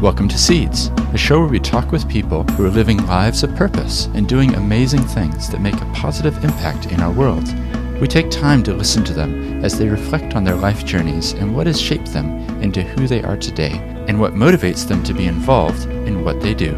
Welcome to Seeds, a show where we talk with people who are living lives of purpose and doing amazing things that make a positive impact in our world. We take time to listen to them as they reflect on their life journeys and what has shaped them into who they are today, and what motivates them to be involved in what they do.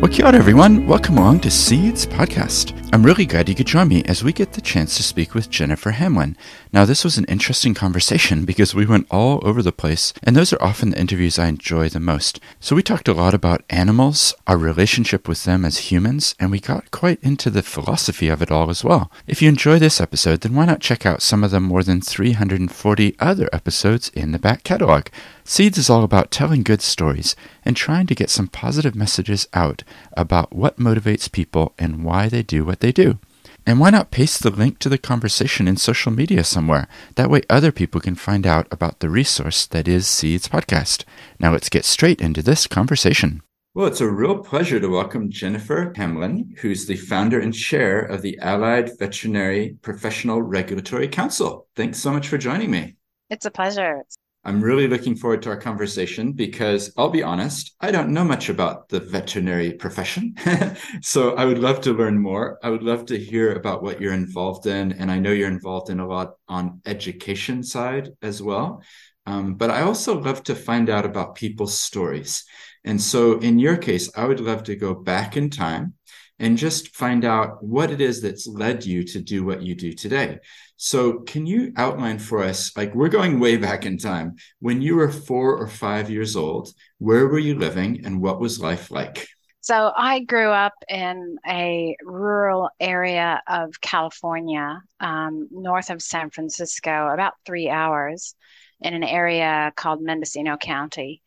Well, kia ora, everyone. Welcome along to Seeds Podcast. I'm really glad you could join me as we get the chance to speak with Jennifer Hamlin. Now, this was an interesting conversation because we went all over the place, and those are often the interviews I enjoy the most. So, we talked a lot about animals, our relationship with them as humans, and we got quite into the philosophy of it all as well. If you enjoy this episode, then why not check out some of the more than 340 other episodes in the back catalog? Seeds is all about telling good stories and trying to get some positive messages out about what motivates people and why they do what they do. And why not paste the link to the conversation in social media somewhere? That way other people can find out about the resource that is Seeds Podcast. Now let's get straight into this conversation. Well, it's a real pleasure to welcome Jennifer Hamlin, who's the founder and chair of the Allied Veterinary Professional Regulatory Council. Thanks so much for joining me. It's a pleasure. I'm really looking forward to our conversation because I'll be honest, I don't know much about the veterinary profession. so I would love to learn more. I would love to hear about what you're involved in. And I know you're involved in a lot on education side as well. Um, but I also love to find out about people's stories. And so in your case, I would love to go back in time and just find out what it is that's led you to do what you do today. So, can you outline for us, like we're going way back in time, when you were four or five years old, where were you living and what was life like? So, I grew up in a rural area of California, um, north of San Francisco, about three hours, in an area called Mendocino County.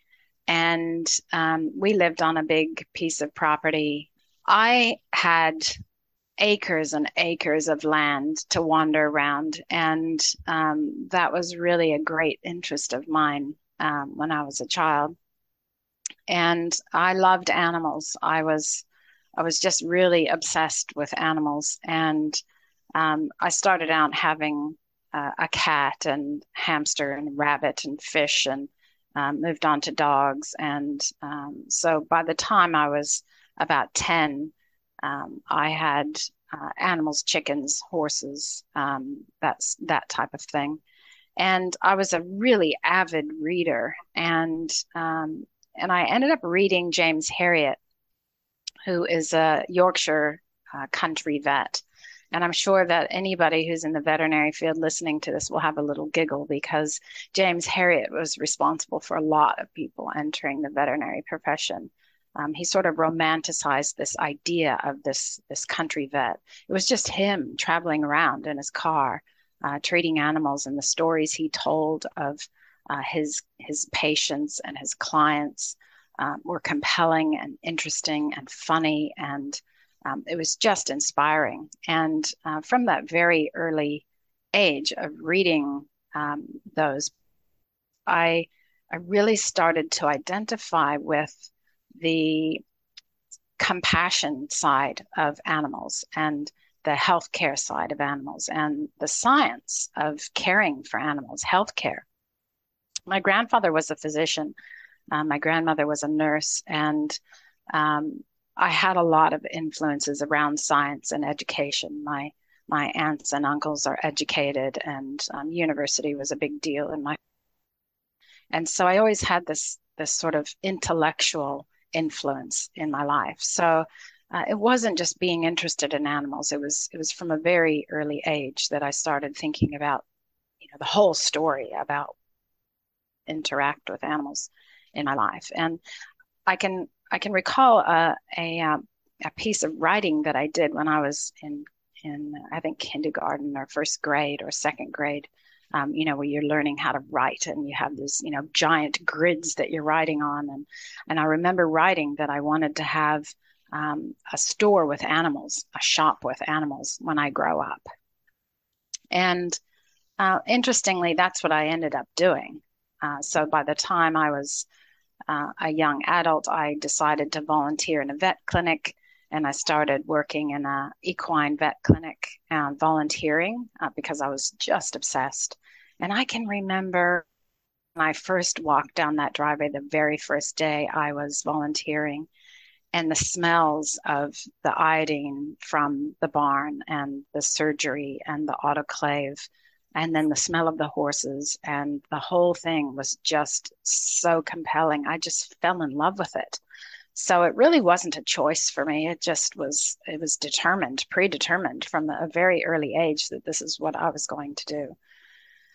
And um, we lived on a big piece of property I had acres and acres of land to wander around, and um, that was really a great interest of mine um, when I was a child. And I loved animals. I was I was just really obsessed with animals, and um, I started out having uh, a cat and hamster and rabbit and fish, and um, moved on to dogs. And um, so by the time I was about 10, um, I had uh, animals, chickens, horses, um, that's that type of thing. And I was a really avid reader, and um, and I ended up reading James Herriot, who is a Yorkshire uh, country vet. And I'm sure that anybody who's in the veterinary field listening to this will have a little giggle because James Herriot was responsible for a lot of people entering the veterinary profession. Um, he sort of romanticized this idea of this this country vet. It was just him traveling around in his car, uh, treating animals, and the stories he told of uh, his his patients and his clients um, were compelling and interesting and funny, and um, it was just inspiring. And uh, from that very early age of reading um, those, I I really started to identify with the compassion side of animals and the healthcare side of animals and the science of caring for animals, healthcare. My grandfather was a physician. Uh, my grandmother was a nurse, and um, I had a lot of influences around science and education. My my aunts and uncles are educated, and um, university was a big deal in my. And so I always had this this sort of intellectual influence in my life. So uh, it wasn't just being interested in animals. It was it was from a very early age that I started thinking about you know the whole story about interact with animals in my life. And I can I can recall a a, um, a piece of writing that I did when I was in in I think kindergarten or first grade or second grade um, you know, where you're learning how to write and you have these, you know, giant grids that you're writing on. And, and I remember writing that I wanted to have um, a store with animals, a shop with animals when I grow up. And uh, interestingly, that's what I ended up doing. Uh, so by the time I was uh, a young adult, I decided to volunteer in a vet clinic and I started working in a equine vet clinic and volunteering uh, because I was just obsessed. And I can remember when I first walked down that driveway, the very first day I was volunteering, and the smells of the iodine from the barn and the surgery and the autoclave, and then the smell of the horses, and the whole thing was just so compelling. I just fell in love with it. So it really wasn't a choice for me. It just was, it was determined, predetermined from a very early age that this is what I was going to do.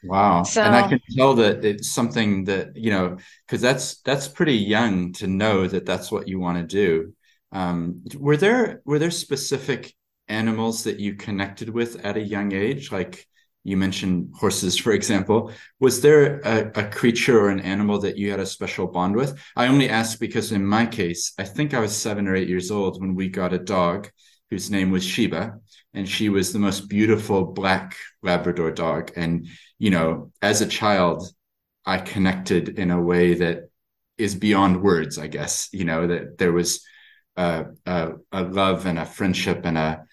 Wow. So, and I can tell that it's something that, you know, because that's that's pretty young to know that that's what you want to do. Um, were there were there specific animals that you connected with at a young age? Like you mentioned horses, for example. Was there a, a creature or an animal that you had a special bond with? I only ask because in my case, I think I was seven or eight years old when we got a dog whose name was Sheba and she was the most beautiful black Labrador dog. And, you know, as a child, I connected in a way that is beyond words, I guess, you know, that there was a, a, a love and a friendship and a,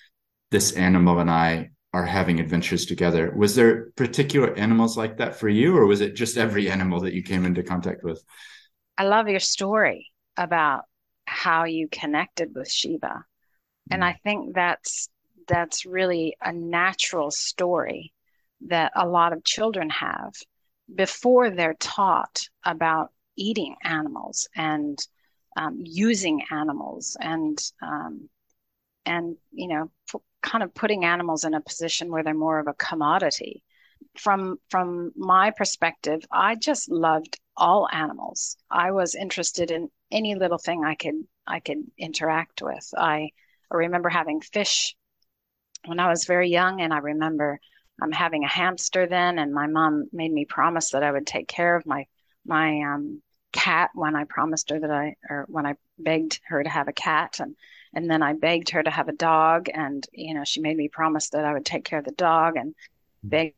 this animal and I are having adventures together. Was there particular animals like that for you, or was it just every animal that you came into contact with? I love your story about how you connected with Sheba. And I think that's that's really a natural story that a lot of children have before they're taught about eating animals and um, using animals and um, and you know p- kind of putting animals in a position where they're more of a commodity. From from my perspective i just loved all animals. I was interested in any little thing i could i could interact with. I I remember having fish when I was very young, and I remember um, having a hamster then, and my mom made me promise that I would take care of my my um, cat when I promised her that I or when I begged her to have a cat, and and then I begged her to have a dog, and you know she made me promise that I would take care of the dog, and begged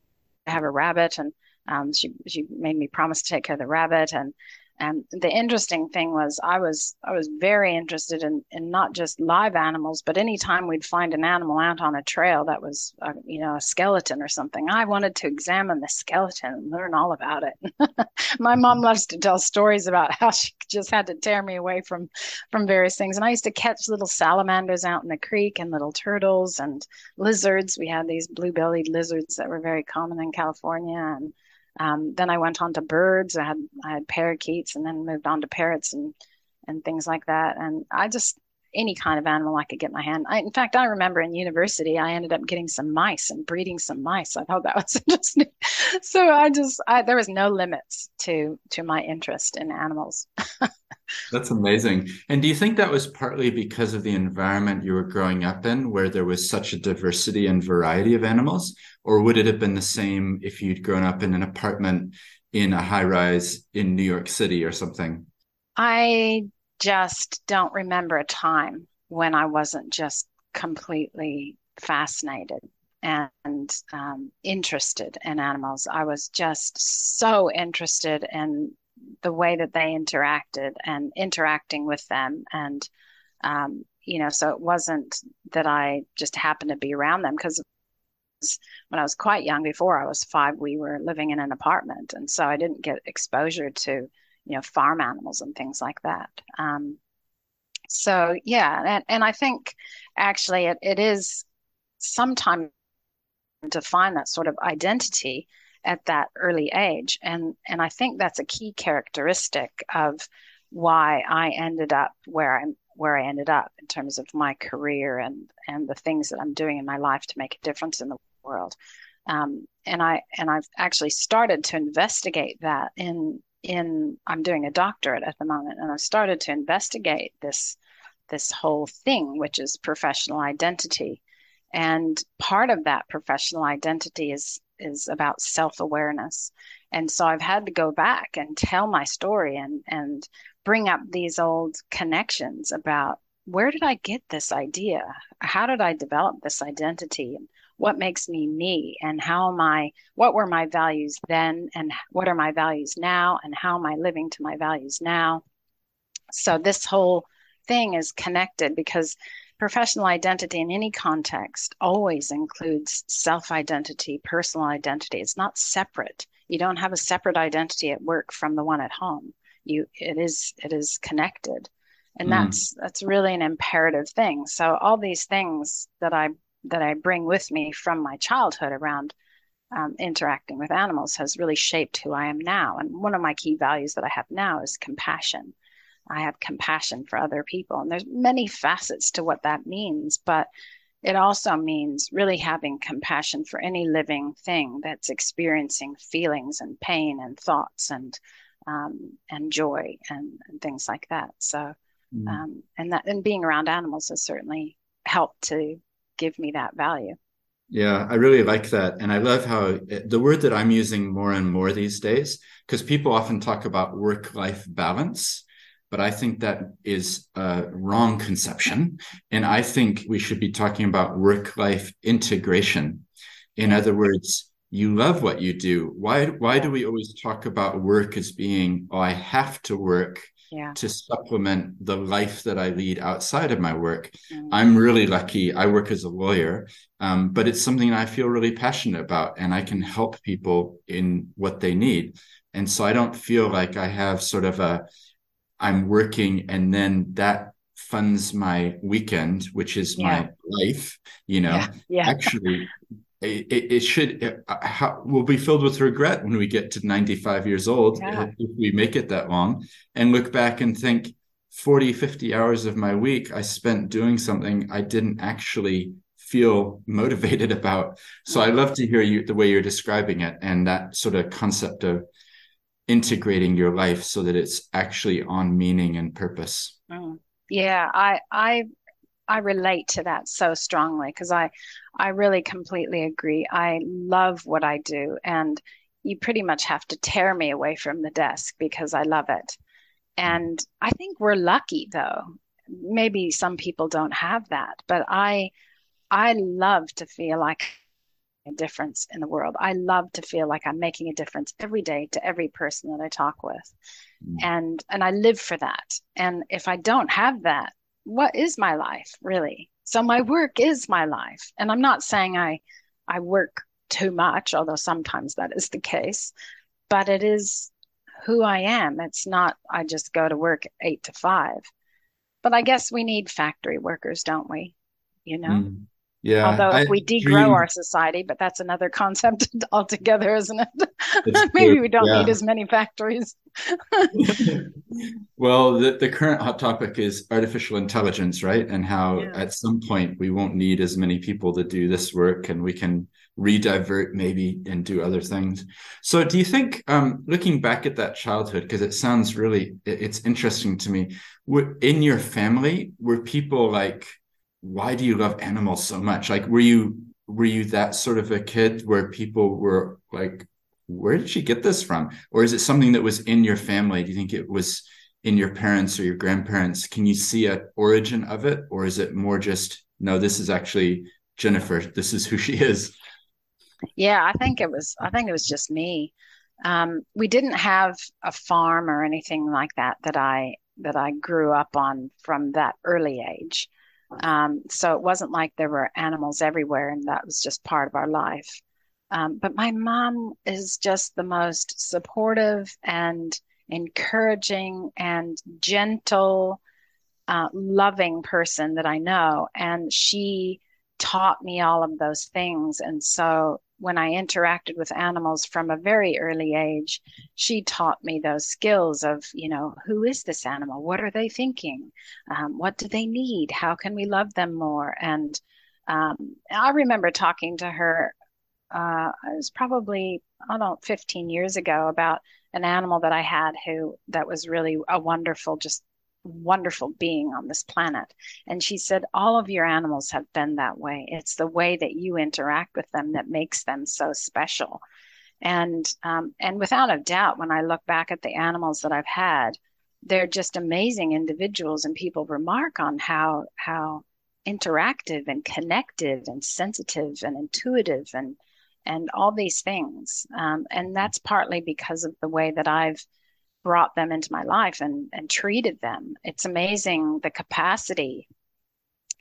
to have a rabbit, and um, she she made me promise to take care of the rabbit, and and the interesting thing was I was I was very interested in in not just live animals, but anytime we'd find an animal out on a trail that was uh, you know a skeleton or something, I wanted to examine the skeleton and learn all about it. My mom mm-hmm. loves to tell stories about how she just had to tear me away from from various things, and I used to catch little salamanders out in the creek and little turtles and lizards. We had these blue-bellied lizards that were very common in California and um, then I went on to birds. I had I had parakeets, and then moved on to parrots and and things like that. And I just any kind of animal I could get my hand. I, in fact, I remember in university I ended up getting some mice and breeding some mice. I thought that was interesting. so I just I, there was no limits to to my interest in animals. That's amazing. And do you think that was partly because of the environment you were growing up in, where there was such a diversity and variety of animals? Or would it have been the same if you'd grown up in an apartment in a high rise in New York City or something? I just don't remember a time when I wasn't just completely fascinated and um, interested in animals. I was just so interested in the way that they interacted and interacting with them. And um, you know so it wasn't that i just happened to be around them because when i was quite young before i was five we were living in an apartment. And so i didn't get exposure to you know farm animals and things like that. Um, so yeah and, and i think actually it, it is sometimes to find that sort of identity at that early age. And, and I think that's a key characteristic of why I ended up where I'm where I ended up in terms of my career and and the things that I'm doing in my life to make a difference in the world. Um, and I and I've actually started to investigate that in in I'm doing a doctorate at the moment, and I've started to investigate this this whole thing, which is professional identity. And part of that professional identity is is about self-awareness. And so I've had to go back and tell my story and and bring up these old connections about where did I get this idea? How did I develop this identity? What makes me me? And how am I, what were my values then? And what are my values now? And how am I living to my values now? So this whole thing is connected because Professional identity in any context always includes self identity, personal identity. It's not separate. You don't have a separate identity at work from the one at home. You it is it is connected. And mm. that's that's really an imperative thing. So all these things that I that I bring with me from my childhood around um, interacting with animals has really shaped who I am now. And one of my key values that I have now is compassion. I have compassion for other people, and there's many facets to what that means, but it also means really having compassion for any living thing that's experiencing feelings and pain and thoughts and um, and joy and, and, things like that. So, mm. um, and that and being around animals has certainly helped to give me that value. Yeah, I really like that. And I love how the word that I'm using more and more these days, because people often talk about work life balance, but I think that is a wrong conception. And I think we should be talking about work life integration. In other words, you love what you do. Why, why do we always talk about work as being, oh, I have to work? yeah. to supplement the life that I lead outside of my work. Mm-hmm. I'm really lucky. I work as a lawyer, um, but it's something I feel really passionate about, and I can help people in what they need. And so I don't feel like I have sort of a, I'm working and then that funds my weekend, which is yeah. my life, you know, yeah. Yeah. actually it, it should it, uh, will be filled with regret when we get to 95 years old if we make it that long and look back and think 40 50 hours of my week i spent doing something i didn't actually feel motivated about so i love to hear you the way you're describing it and that sort of concept of integrating your life so that it's actually on meaning and purpose mm. yeah i i I relate to that so strongly because I I really completely agree. I love what I do and you pretty much have to tear me away from the desk because I love it. And I think we're lucky though. Maybe some people don't have that, but I I love to feel like a difference in the world. I love to feel like I'm making a difference every day to every person that I talk with. Mm. And and I live for that. And if I don't have that, what is my life really? So my work is my life. And I'm not saying I I work too much, although sometimes that is the case, but it is who I am. It's not I just go to work 8 to 5. But I guess we need factory workers, don't we? You know. Mm. Yeah. Although if I, we degrow dream... our society, but that's another concept altogether, isn't it? Maybe we don't yeah. need as many factories. well, the, the current hot topic is artificial intelligence, right? And how yeah. at some point we won't need as many people to do this work and we can redivert maybe and do other things. So do you think, um, looking back at that childhood, because it sounds really, it, it's interesting to me, in your family, were people like, why do you love animals so much? Like, were you were you that sort of a kid where people were like, where did she get this from? Or is it something that was in your family? Do you think it was in your parents or your grandparents? Can you see an origin of it, or is it more just no? This is actually Jennifer. This is who she is. Yeah, I think it was. I think it was just me. Um, we didn't have a farm or anything like that that I that I grew up on from that early age. Um, so it wasn't like there were animals everywhere and that was just part of our life. Um, but my mom is just the most supportive and encouraging and gentle, uh, loving person that I know. And she taught me all of those things. And so when I interacted with animals from a very early age, she taught me those skills of, you know, who is this animal? What are they thinking? Um, what do they need? How can we love them more? And um, I remember talking to her, uh, it was probably, I don't know, 15 years ago about an animal that I had who that was really a wonderful, just wonderful being on this planet. And she said, All of your animals have been that way. It's the way that you interact with them that makes them so special. And um, and without a doubt, when I look back at the animals that I've had, they're just amazing individuals, and people remark on how how interactive and connected and sensitive and intuitive and and all these things. Um, and that's partly because of the way that I've brought them into my life and, and treated them. It's amazing the capacity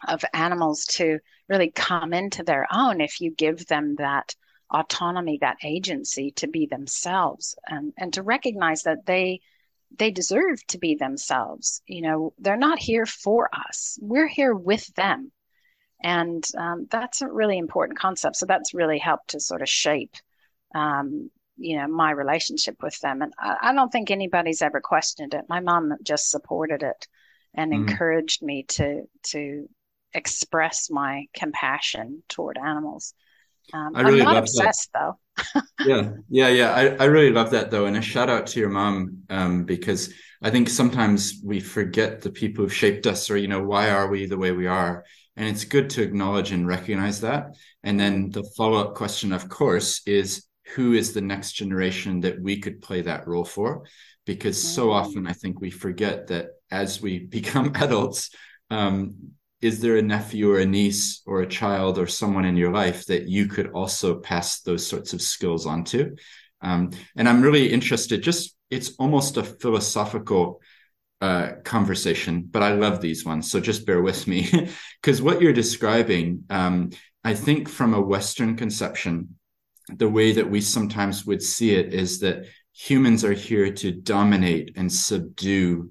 of animals to really come into their own if you give them that autonomy, that agency to be themselves and, and to recognize that they they deserve to be themselves. You know, they're not here for us. We're here with them. And um, that's a really important concept. So that's really helped to sort of shape, um, you know, my relationship with them. And I, I, don't think anybody's ever questioned it. My mom just supported it and mm-hmm. encouraged me to to express my compassion toward animals. Um, I really am not obsessed that. though. yeah, yeah, yeah. I, I really love that though, and a shout out to your mom um, because I think sometimes we forget the people who've shaped us, or you know, why are we the way we are? And it's good to acknowledge and recognize that. And then the follow up question, of course, is who is the next generation that we could play that role for? Because so mm. often I think we forget that as we become adults, um, is there a nephew or a niece or a child or someone in your life that you could also pass those sorts of skills on to? Um, and I'm really interested, just it's almost a philosophical uh, conversation, but I love these ones. So just bear with me because what you're describing, um, I think from a Western conception, the way that we sometimes would see it is that humans are here to dominate and subdue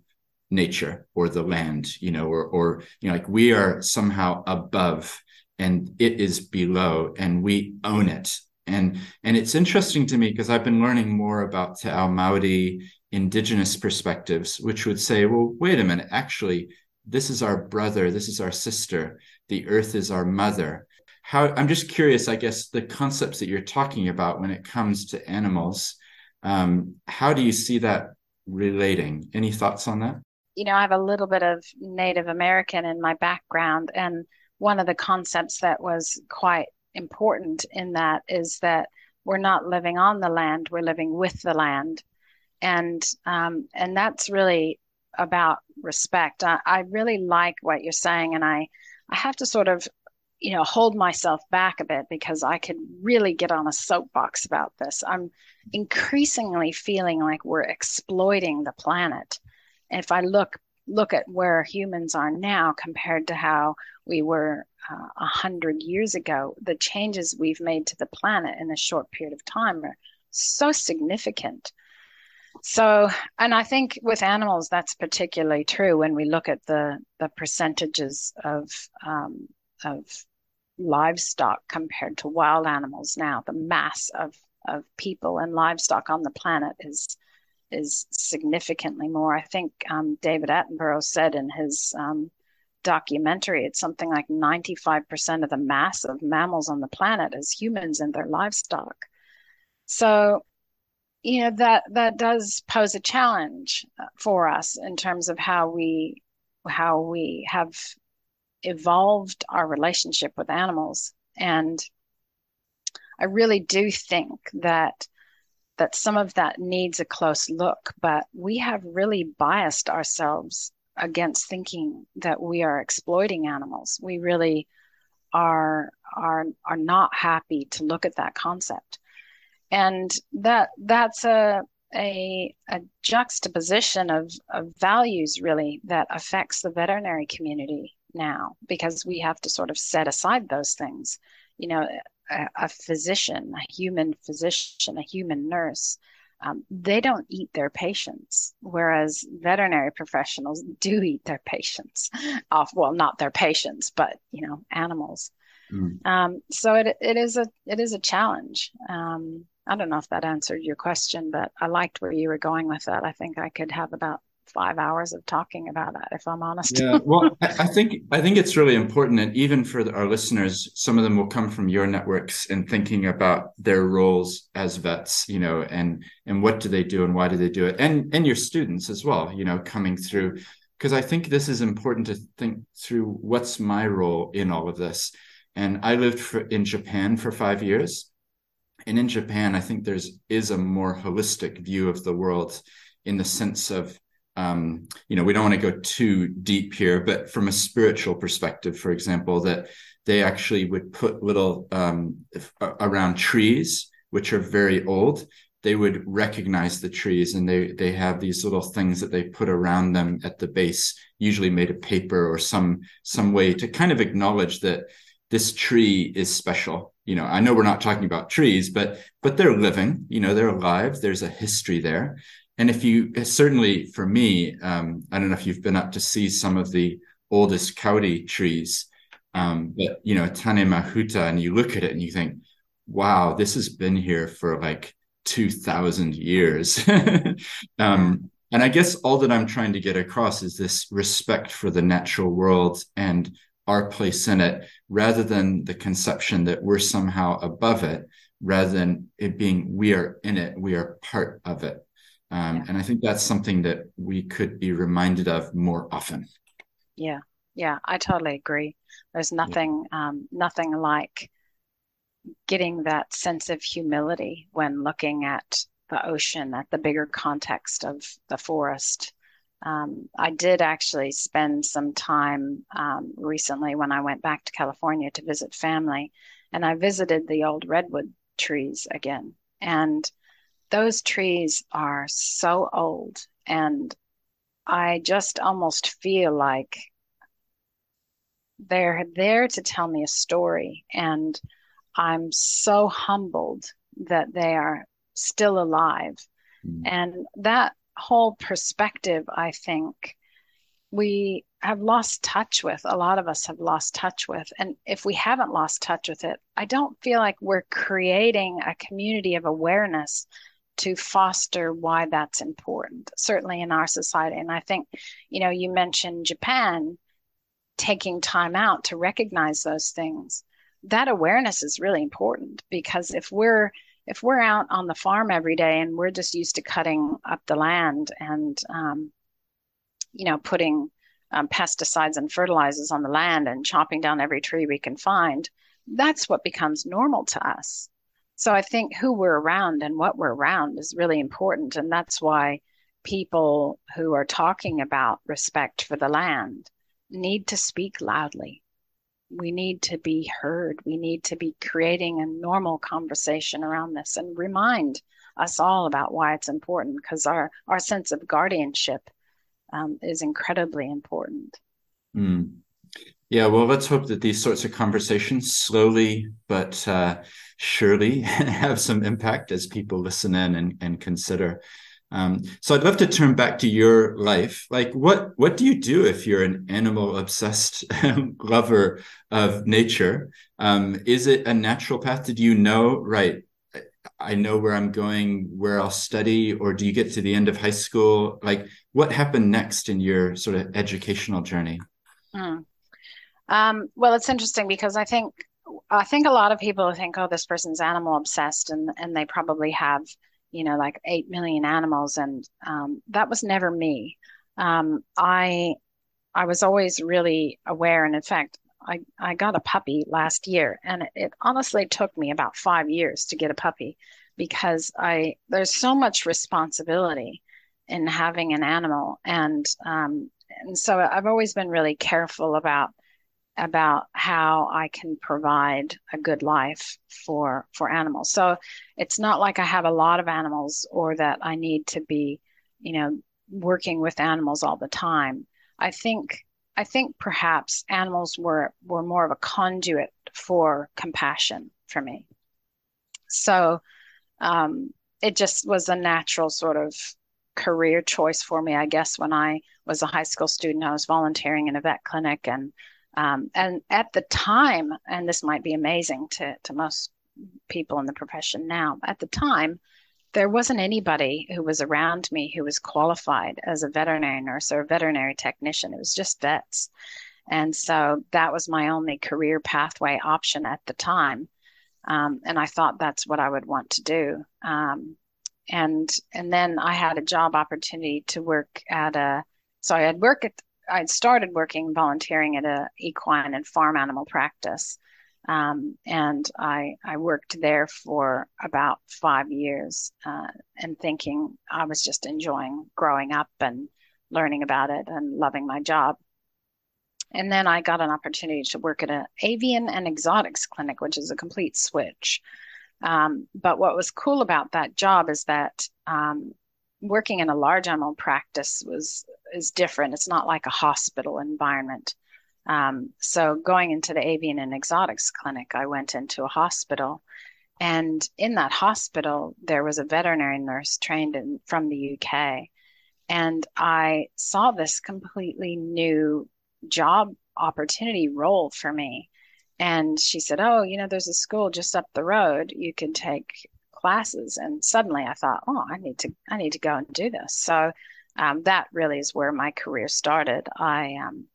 nature or the land, you know, or or you know, like we are somehow above and it is below and we own it. And and it's interesting to me because I've been learning more about Te Ao Maori indigenous perspectives, which would say, well, wait a minute, actually, this is our brother, this is our sister, the earth is our mother. How I'm just curious, I guess, the concepts that you're talking about when it comes to animals. Um, how do you see that relating? Any thoughts on that? You know, I have a little bit of Native American in my background. And one of the concepts that was quite important in that is that we're not living on the land, we're living with the land. And um, and that's really about respect. I, I really like what you're saying, and I I have to sort of you know hold myself back a bit because I could really get on a soapbox about this. I'm increasingly feeling like we're exploiting the planet if I look look at where humans are now compared to how we were uh, a uh, hundred years ago, the changes we've made to the planet in a short period of time are so significant. So, and I think with animals, that's particularly true when we look at the the percentages of um, of livestock compared to wild animals now. The mass of of people and livestock on the planet is is significantly more. I think um, David Attenborough said in his um, documentary, it's something like 95% of the mass of mammals on the planet is humans and their livestock. So, you know that that does pose a challenge for us in terms of how we how we have evolved our relationship with animals and i really do think that that some of that needs a close look, but we have really biased ourselves against thinking that we are exploiting animals. We really are are are not happy to look at that concept. And that that's a a, a juxtaposition of, of values really that affects the veterinary community now because we have to sort of set aside those things. You know, a, physician, a human physician, a human nurse, um, they don't eat their patients, whereas veterinary professionals do eat their patients. Off, well, not their patients, but you know, animals. Mm. Um, so it it is a it is a challenge. Um, I don't know if that answered your question, but I liked where you were going with that. I think I could have about five hours of talking about that if i'm honest. Yeah well i think i think it's really important and even for our listeners some of them will come from your networks and thinking about their roles as vets you know and and what do they do and why do they do it and and your students as well you know coming through. Because i think this is important to think through what's my role in all of this. And i lived for, in japan for five years and in japan i think there's is a more holistic view of the world in the sense of um, you know, we don't want to go too deep here, but from a spiritual perspective, for example, that they actually would put little um, around trees, which are very old. They would recognize the trees, and they they have these little things that they put around them at the base, usually made of paper or some some way to kind of acknowledge that this tree is special you know i know we're not talking about trees but but they're living you know they're alive there's a history there and if you certainly for me um, i don't know if you've been up to see some of the oldest kauri trees um, but you know tane mahuta and you look at it and you think wow this has been here for like 2000 years. Um, and i guess all that i'm trying to get across is this respect for the natural world and our place in it rather than the conception that we're somehow above it rather than it being we are in it we are part of it um, yeah. and i think that's something that we could be reminded of more often yeah yeah i totally agree there's nothing yeah. um, nothing like getting that sense of humility when looking at the ocean at the bigger context of the forest um, I did actually spend some time um, recently when I went back to California to visit family, and I visited the old redwood trees again. And those trees are so old, and I just almost feel like they're there to tell me a story. And I'm so humbled that they are still alive. Mm. And that whole perspective, I think we have lost touch with. A lot of us have lost touch with. And if we haven't lost touch with it, I don't feel like we're creating a community of awareness to foster why that's important, certainly in our society. And I think, you know, you mentioned Japan taking time out to recognize those things. That awareness is really important because if we're if we're out on the farm every day and we're just used to cutting up the land and um, you know putting um, pesticides and fertilizers on the land and chopping down every tree we can find that's what becomes normal to us so i think who we're around and what we're around is really important and that's why people who are talking about respect for the land need to speak loudly we need to be heard. We need to be creating a normal conversation around this and remind us all about why it's important because our, our sense of guardianship um, is incredibly important. Mm. Yeah, well, let's hope that these sorts of conversations slowly but uh, surely have some impact as people listen in and, and consider. Um, so I'd love to turn back to your life. Like, what what do you do if you're an animal obsessed lover of nature? Um, is it a natural path? Did you know right? I know where I'm going, where I'll study, or do you get to the end of high school? Like, what happened next in your sort of educational journey? Hmm. Um, well, it's interesting because I think I think a lot of people think, oh, this person's animal obsessed, and and they probably have you know, like 8 million animals. And um, that was never me. Um, I, I was always really aware. And in fact, I, I got a puppy last year and it, it honestly took me about five years to get a puppy because I, there's so much responsibility in having an animal. And, um, and so I've always been really careful about about how I can provide a good life for for animals. So it's not like I have a lot of animals or that I need to be, you know, working with animals all the time. I think I think perhaps animals were were more of a conduit for compassion for me. So um, it just was a natural sort of career choice for me. I guess when I was a high school student, I was volunteering in a vet clinic and um, and at the time, and this might be amazing to, to most people in the profession now, at the time, there wasn't anybody who was around me who was qualified as a veterinary nurse or a veterinary technician. It was just vets. And so that was my only career pathway option at the time. Um, and I thought that's what I would want to do. Um, and and then I had a job opportunity to work at a so I had worked at I'd started working volunteering at a equine and farm animal practice. Um, and I, I worked there for about five years uh, and thinking I was just enjoying growing up and learning about it and loving my job. And then I got an opportunity to work at an avian and exotics clinic, which is a complete switch. Um, but what was cool about that job is that um, working in a large animal practice was is different. It's not like a hospital environment. Um, so going into the avian and exotics clinic, I went into a hospital. And in that hospital, there was a veterinary nurse trained in, from the UK. And I saw this completely new job opportunity role for me. And she said, Oh, you know, there's a school just up the road. You can take classes. And suddenly I thought, Oh, I need to, I need to go and do this. So um, that really is where my career started. I, um,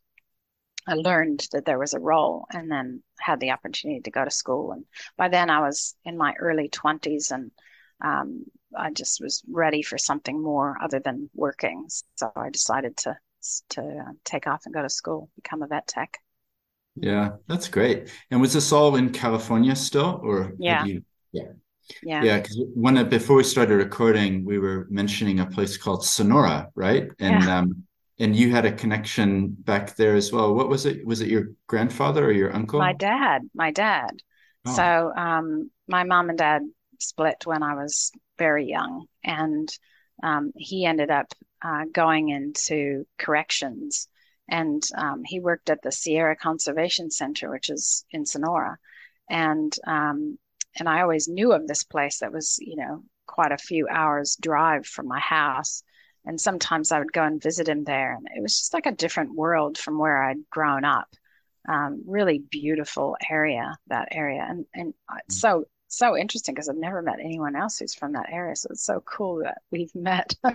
I learned that there was a role and then had the opportunity to go to school. And by then I was in my early 20s and um, I just was ready for something more other than working. So I decided to to uh, take off and go to school, become a vet tech. Yeah, that's great. And was this all in California still, or yeah, you, yeah, yeah, yeah? Because when before we started recording, we were mentioning a place called Sonora, right? And yeah. um, and you had a connection back there as well. What was it? Was it your grandfather or your uncle? My dad. My dad. Oh. So um, my mom and dad split when I was very young, and um, he ended up uh, going into corrections. And um, he worked at the Sierra Conservation Center, which is in Sonora. And um, and I always knew of this place that was, you know, quite a few hours drive from my house. And sometimes I would go and visit him there, and it was just like a different world from where I'd grown up. Um, really beautiful area, that area, and and it's so so interesting because I've never met anyone else who's from that area. So it's so cool that we've met. yeah,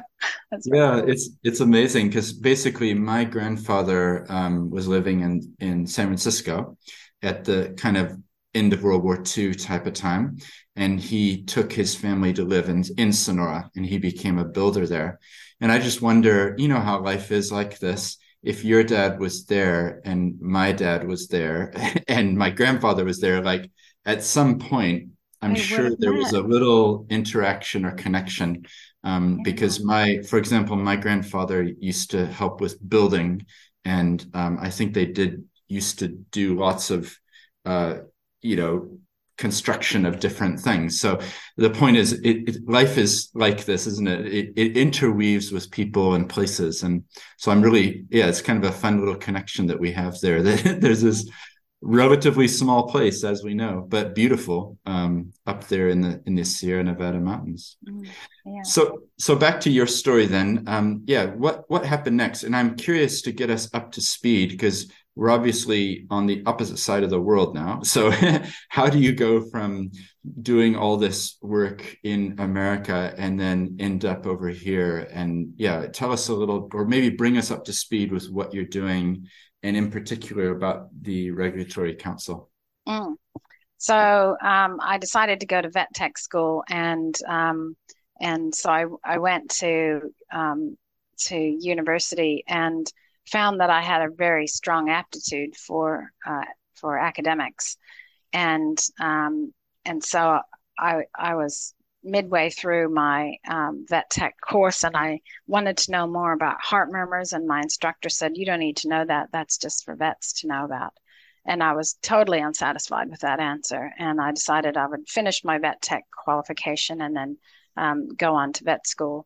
cool. it's it's amazing because basically my grandfather um, was living in in San Francisco at the kind of end of World War II type of time, and he took his family to live in in Sonora, and he became a builder there. And I just wonder, you know, how life is like this if your dad was there and my dad was there and my grandfather was there like at some point I'm sure there was a little interaction or connection um, yeah. because my, for example, my grandfather used to help with building, and um, I think they did used to do lots of, uh, you know, construction of different things. So the point is, it, it, life is like this, isn't it? it? It interweaves with people and places, and so I'm really, yeah, it's kind of a fun little connection that we have there. That There's this relatively small place as we know but beautiful um, up there in the in the sierra nevada mountains mm, yeah. so so back to your story then um, yeah what what happened next and i'm curious to get us up to speed because we're obviously on the opposite side of the world now so how do you go from doing all this work in america and then end up over here and yeah tell us a little or maybe bring us up to speed with what you're doing and in particular about the regulatory council? Mm. So um, I decided to go to vet tech school, and um, and so I, I went to um, to university and found that I had a very strong aptitude for uh, for academics, and um, and so I I was midway through my um, vet tech course and I wanted to know more about heart murmurs. And my instructor said, You don't need to know that. That's just for vets to know about. And I was totally unsatisfied with that answer. And I decided I would finish my vet tech qualification and then um, go on to vet school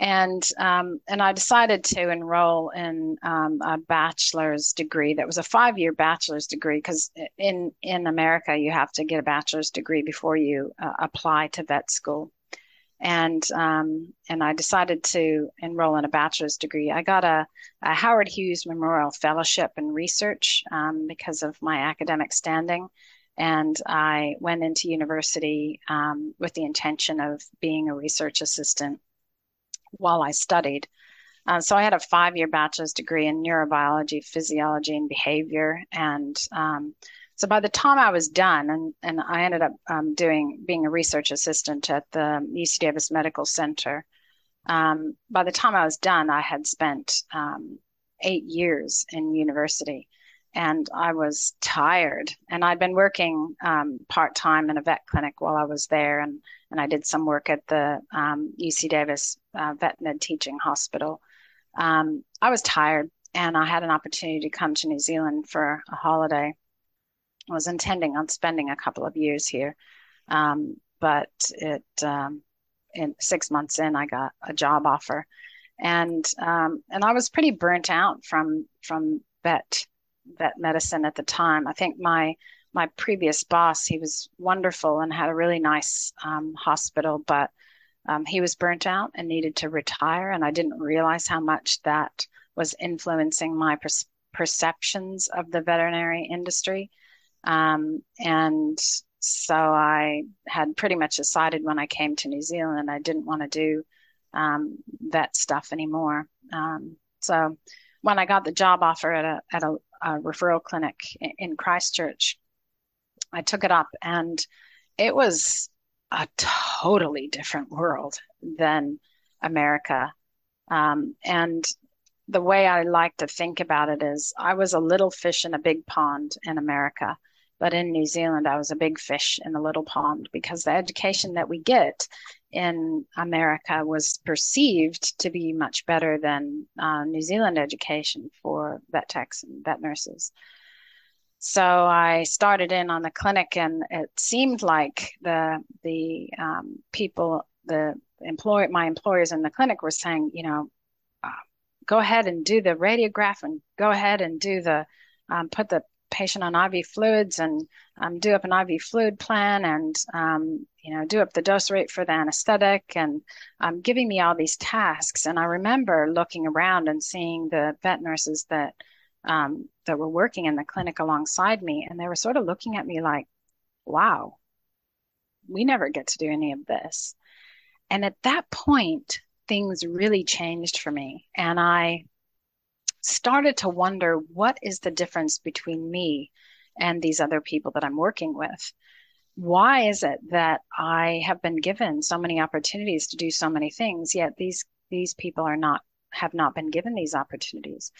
and um, and I decided to enroll in um, a bachelor's degree that was a five year bachelor's degree because in in America you have to get a bachelor's degree before you uh, apply to vet school, and um, and I decided to enroll in a bachelor's degree. I got a, a Howard Hughes Memorial Fellowship in Research um, because of my academic standing. And I went into university um, with the intention of being a research assistant while I studied. Uh, so I had a five year bachelor's degree in neurobiology, physiology, and behavior. And um, so by the time I was done, and, and I ended up um, doing being a research assistant at the UC Davis Medical Center. Um, by the time I was done, I had spent um, eight years in university and I was tired. And I'd been working um, part time in a vet clinic while I was there, and and I did some work at the um, UC Davis uh, Vet Med Teaching Hospital. Um, I was tired, and I had an opportunity to come to New Zealand for a holiday. I was intending on spending a couple of years here, um, but it um, in six months in, I got a job offer, and um, and I was pretty burnt out from from vet vet medicine at the time. I think my my previous boss, he was wonderful and had a really nice um, hospital, but um, he was burnt out and needed to retire. And I didn't realize how much that was influencing my per- perceptions of the veterinary industry. Um, and so I had pretty much decided when I came to New Zealand I didn't want to do um, that stuff anymore. Um, so when I got the job offer at a at a, a referral clinic in Christchurch, I took it up, and it was a totally different world than America. Um, and the way I like to think about it is I was a little fish in a big pond in America. But in New Zealand, I was a big fish in a little pond because the education that we get in America was perceived to be much better than uh, New Zealand education for vet techs and vet nurses. So I started in on the clinic, and it seemed like the the um, people, the employ my employers in the clinic were saying, you know, uh, go ahead and do the radiograph, and go ahead and do the um, put the patient on IV fluids and um, do up an IV fluid plan and um, you know do up the dose rate for the anesthetic and um, giving me all these tasks. And I remember looking around and seeing the vet nurses that um, that were working in the clinic alongside me, and they were sort of looking at me like, "Wow, we never get to do any of this." And at that point, things really changed for me, and I started to wonder what is the difference between me and these other people that I'm working with? Why is it that I have been given so many opportunities to do so many things, yet these these people are not have not been given these opportunities?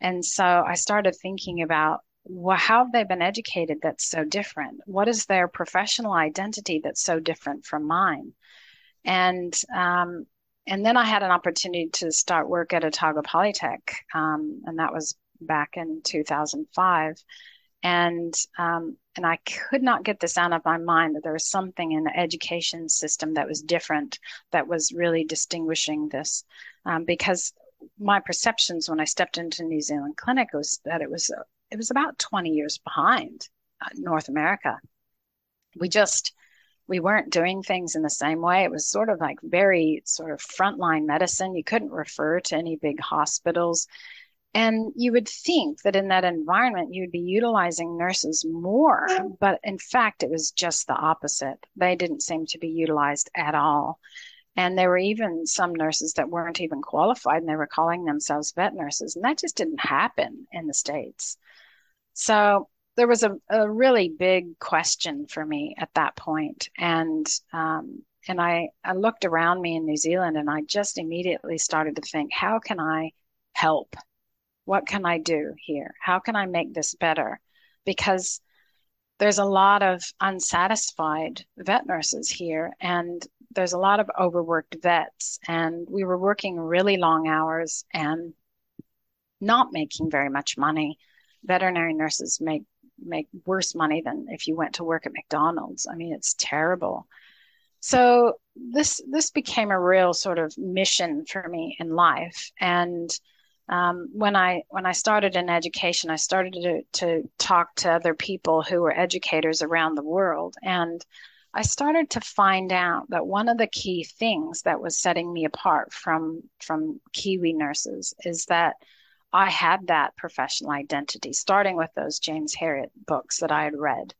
And so I started thinking about well, how have they been educated that's so different? What is their professional identity that's so different from mine? And um, and then I had an opportunity to start work at Otago Polytech, um, and that was back in 2005. And um, and I could not get this out of my mind that there was something in the education system that was different, that was really distinguishing this, um, because my perceptions when I stepped into New Zealand Clinic was that it was it was about 20 years behind uh, North America. We just we weren't doing things in the same way. It was sort of like very sort of frontline medicine. You couldn't refer to any big hospitals. And you would think that in that environment, you'd be utilizing nurses more. But in fact, it was just the opposite. They didn't seem to be utilized at all. And there were even some nurses that weren't even qualified and they were calling themselves vet nurses. And that just didn't happen in the States. So there was a, a really big question for me at that point. And um, and I, I looked around me in New Zealand and I just immediately started to think, how can I help? What can I do here? How can I make this better? Because there's a lot of unsatisfied vet nurses here and there's a lot of overworked vets and we were working really long hours and not making very much money veterinary nurses make make worse money than if you went to work at McDonald's. I mean, it's terrible. So this this became a real sort of mission for me in life. And um, when I when I started in education, I started to, to talk to other people who were educators around the world, and I started to find out that one of the key things that was setting me apart from from Kiwi nurses is that I had that professional identity, starting with those James Herriot books that I had read.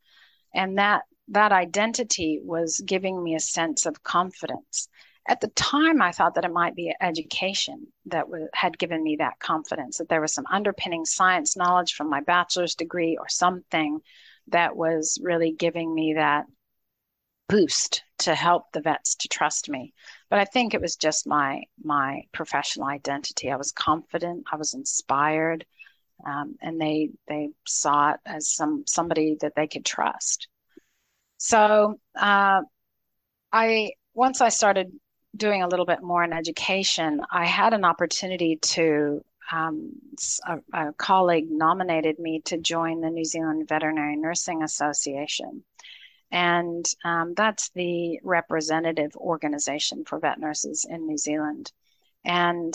And that that identity was giving me a sense of confidence. At the time, I thought that it might be education that had given me that confidence, that there was some underpinning science knowledge from my bachelor's degree or something that was really giving me that boost to help the vets to trust me. But I think it was just my my professional identity. I was confident. I was inspired, um, and they they saw it as some somebody that they could trust. So uh, I once I started doing a little bit more in education, I had an opportunity to. Um, a, a colleague nominated me to join the New Zealand Veterinary Nursing Association. And um, that's the representative organization for vet nurses in New Zealand. And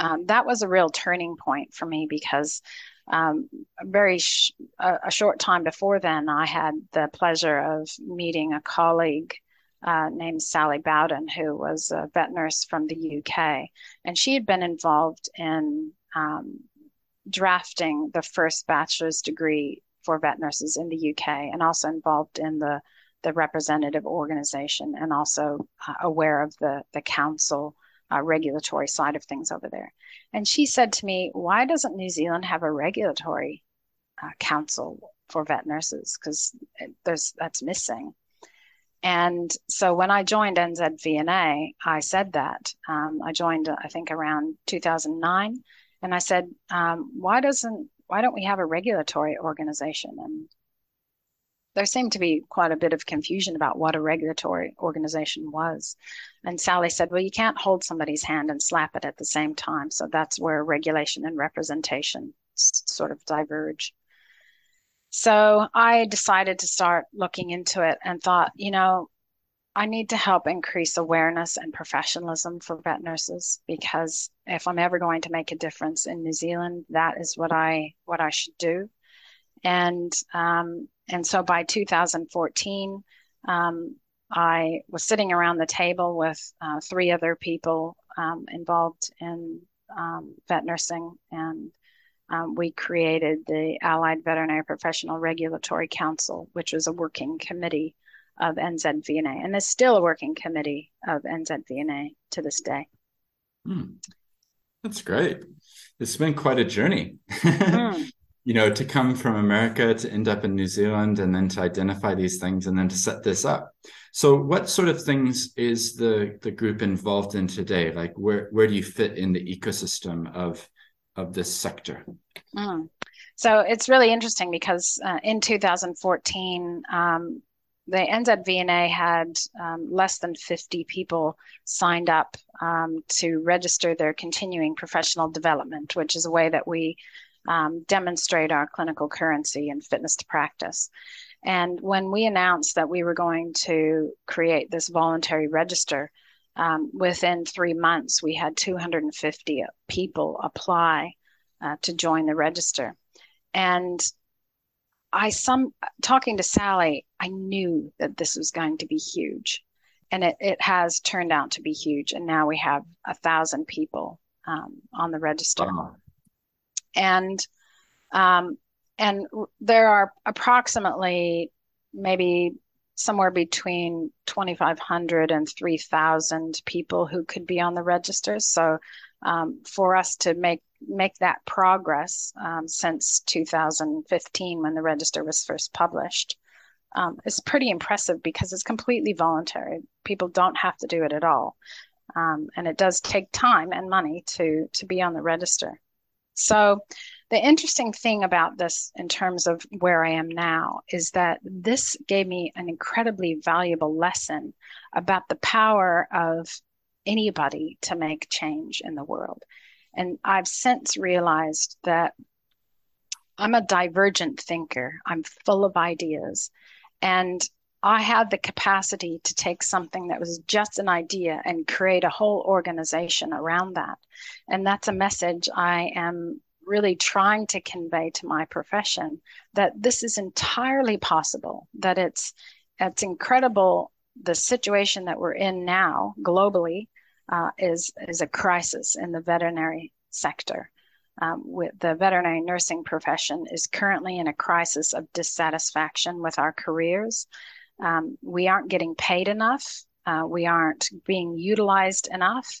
um, that was a real turning point for me because um, very sh- a, a, short time before then, I had the pleasure of meeting a colleague uh, named Sally Bowden, who was a vet nurse from the UK, and she had been involved in um, drafting the first bachelor's degree for vet nurses in the UK, and also involved in the the representative organization, and also uh, aware of the the council uh, regulatory side of things over there. And she said to me, Why doesn't New Zealand have a regulatory uh, council for vet nurses? Because there's that's missing. And so when I joined NZVNA, I said that. Um, I joined, I think, around 2009. And I said, um, why doesn't, why don't we have a regulatory organization? And there seemed to be quite a bit of confusion about what a regulatory organization was. And Sally said, well, you can't hold somebody's hand and slap it at the same time. So that's where regulation and representation sort of diverge. So I decided to start looking into it and thought, you know, I need to help increase awareness and professionalism for vet nurses because if I'm ever going to make a difference in New Zealand, that is what I what I should do. And um, and so by 2014, um, I was sitting around the table with uh, three other people um, involved in um, vet nursing, and um, we created the Allied Veterinary Professional Regulatory Council, which was a working committee of NZVNA, and is still a working committee of NZVNA to this day. Hmm. That's great. It's been quite a journey. mm you know, to come from America to end up in New Zealand and then to identify these things and then to set this up. So what sort of things is the the group involved in today? Like where where do you fit in the ecosystem of of this sector? Mm. So it's really interesting because uh, in 2014, um, the NZVNA had um, less than 50 people signed up um, to register their continuing professional development, which is a way that we um, demonstrate our clinical currency and fitness to practice. And when we announced that we were going to create this voluntary register, um, within three months, we had 250 people apply uh, to join the register. And I some talking to Sally, I knew that this was going to be huge, and it, it has turned out to be huge. And now we have a thousand people um, on the register and um, and there are approximately maybe somewhere between 2,500 and 3,000 people who could be on the registers. So um, for us to make make that progress um, since 2015 when the register was first published um, is pretty impressive because it's completely voluntary. People don't have to do it at all, um, and it does take time and money to to be on the register. So, the interesting thing about this, in terms of where I am now, is that this gave me an incredibly valuable lesson about the power of anybody to make change in the world. And I've since realized that I'm a divergent thinker, I'm full of ideas. And I had the capacity to take something that was just an idea and create a whole organization around that. And that's a message I am really trying to convey to my profession that this is entirely possible, that it's it's incredible the situation that we're in now globally uh, is is a crisis in the veterinary sector. Um, with the veterinary nursing profession is currently in a crisis of dissatisfaction with our careers um, we aren't getting paid enough. Uh, we aren't being utilized enough.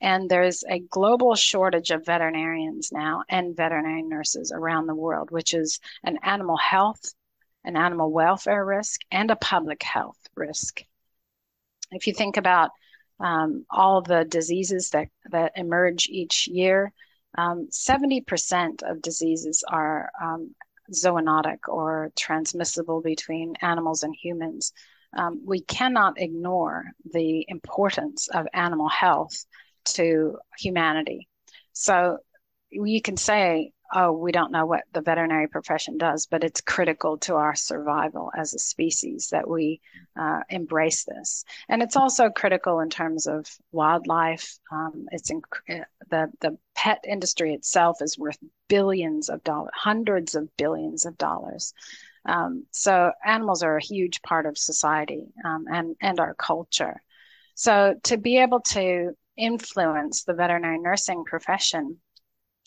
And there's a global shortage of veterinarians now and veterinary nurses around the world, which is an animal health, an animal welfare risk, and a public health risk. If you think about um, all the diseases that, that emerge each year, um, 70% of diseases are um, zoonotic or transmissible between animals and humans. Um, we cannot ignore the importance of animal health to humanity. So, you can say oh, we don't know what the veterinary profession does, but it's critical to our survival as a species that we uh, embrace this. And it's also critical in terms of wildlife. Um, it's inc- the the pet industry itself is worth billions of dollars, hundreds of billions of dollars. Um, so animals are a huge part of society um, and and our culture. So to be able to influence the veterinary nursing profession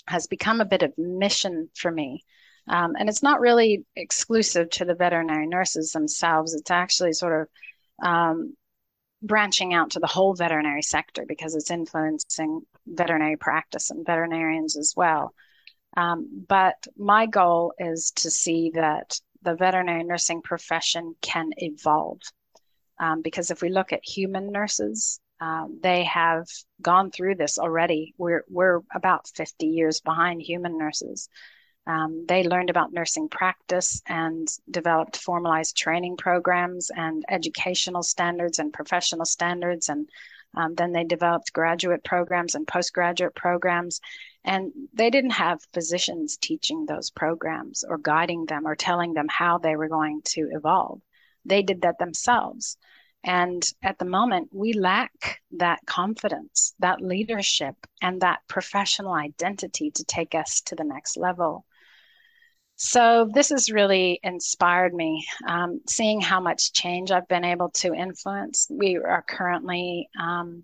has become a bit of mission for me. Um, and it's not really exclusive to the veterinary nurses themselves. It's actually sort of um, branching out to the whole veterinary sector because it's influencing veterinary practice and veterinarians as well. Um, but my goal is to see that the veterinary nursing profession can evolve. Um, because if we look at human nurses, um, they have gone through this already. We're we're about 50 years behind human nurses. Um, they learned about nursing practice and developed formalized training programs and educational standards and professional standards. And um, then they developed graduate programs and postgraduate programs. And they didn't have physicians teaching those programs or guiding them or telling them how they were going to evolve. They did that themselves. And at the moment, we lack that confidence, that leadership, and that professional identity to take us to the next level. So, this has really inspired me, um, seeing how much change I've been able to influence. We are currently um,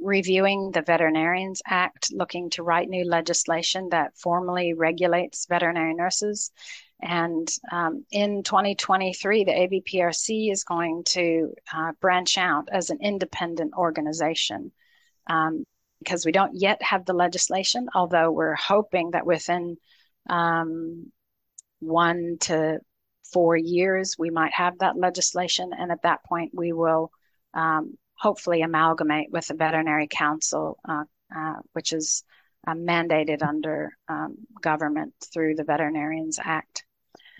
reviewing the Veterinarians Act, looking to write new legislation that formally regulates veterinary nurses and um, in 2023, the AVPRC is going to uh, branch out as an independent organization um, because we don't yet have the legislation, although we're hoping that within um, one to four years we might have that legislation. And at that point, we will um, hopefully amalgamate with the Veterinary Council, uh, uh, which is uh, mandated under um, government through the Veterinarians Act.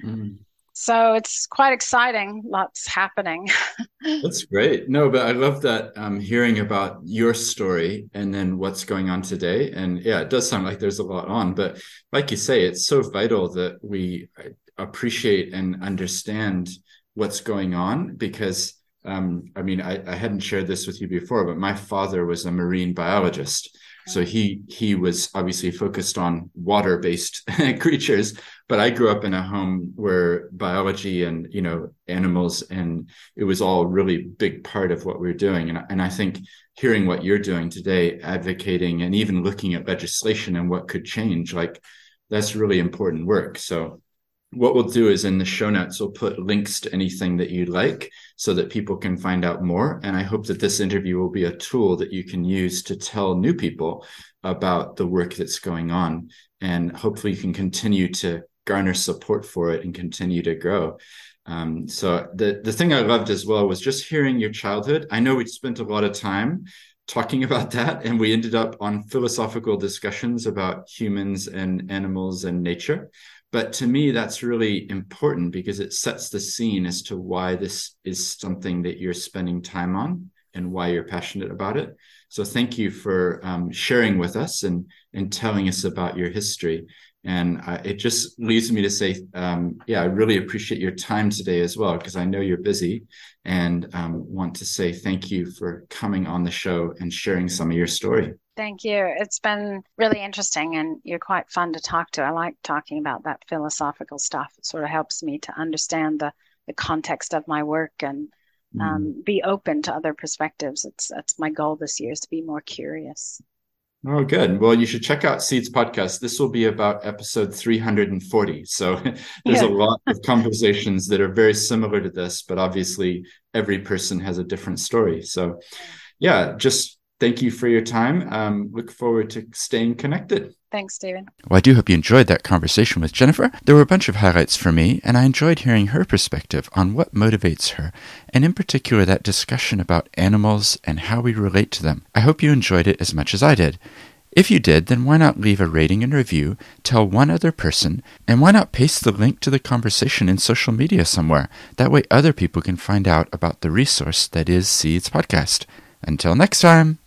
Mm. So it's quite exciting. Lots happening. That's great. No, but I love that um, hearing about your story and then what's going on today. And yeah, it does sound like there's a lot on. But like you say, it's so vital that we appreciate and understand what's going on because um, I mean, I, I hadn't shared this with you before, but my father was a marine biologist. So he he was obviously focused on water-based creatures, but I grew up in a home where biology and you know animals and it was all really big part of what we are doing. And and I think hearing what you're doing today, advocating and even looking at legislation and what could change, like that's really important work. So what we'll do is in the show notes we'll put links to anything that you'd like so that people can find out more. And i hope that this interview will be a tool that you can use to tell new people about the work that's going on. And hopefully you can continue to garner support for it and continue to grow. Um, so the the thing i loved as well was just hearing your childhood. I know we spent a lot of time talking about that and we ended up on philosophical discussions about humans and animals and nature but to me, that's really important because it sets the scene as to why this is something that you're spending time on and why you're passionate about it. So thank you for um, sharing with us and and telling us about your history. And uh, it just leaves me to say, um, yeah, I really appreciate your time today as well because I know you're busy, and um, want to say thank you for coming on the show and sharing some of your story. Thank you. It's been really interesting and you're quite fun to talk to. I like talking about that philosophical stuff. It sort of helps me to understand the, the context of my work and mm. um, be open to other perspectives. It's that's my goal this year is to be more curious. Oh, good. Well, you should check out Seeds podcast. This will be about episode 340. So there's yeah. a lot of conversations that are very similar to this, but obviously every person has a different story. So, yeah, just thank you for your time. Um, look forward to staying connected. Thanks, Stephen. Well, I do hope you enjoyed that conversation with Jennifer. There were a bunch of highlights for me, and I enjoyed hearing her perspective on what motivates her, and in particular that discussion about animals and how we relate to them. I hope you enjoyed it as much as I did. If you did, then why not leave a rating and review, tell one other person, and why not paste the link to the conversation in social media somewhere? That way other people can find out about the resource that is Seeds Podcast. Until next time.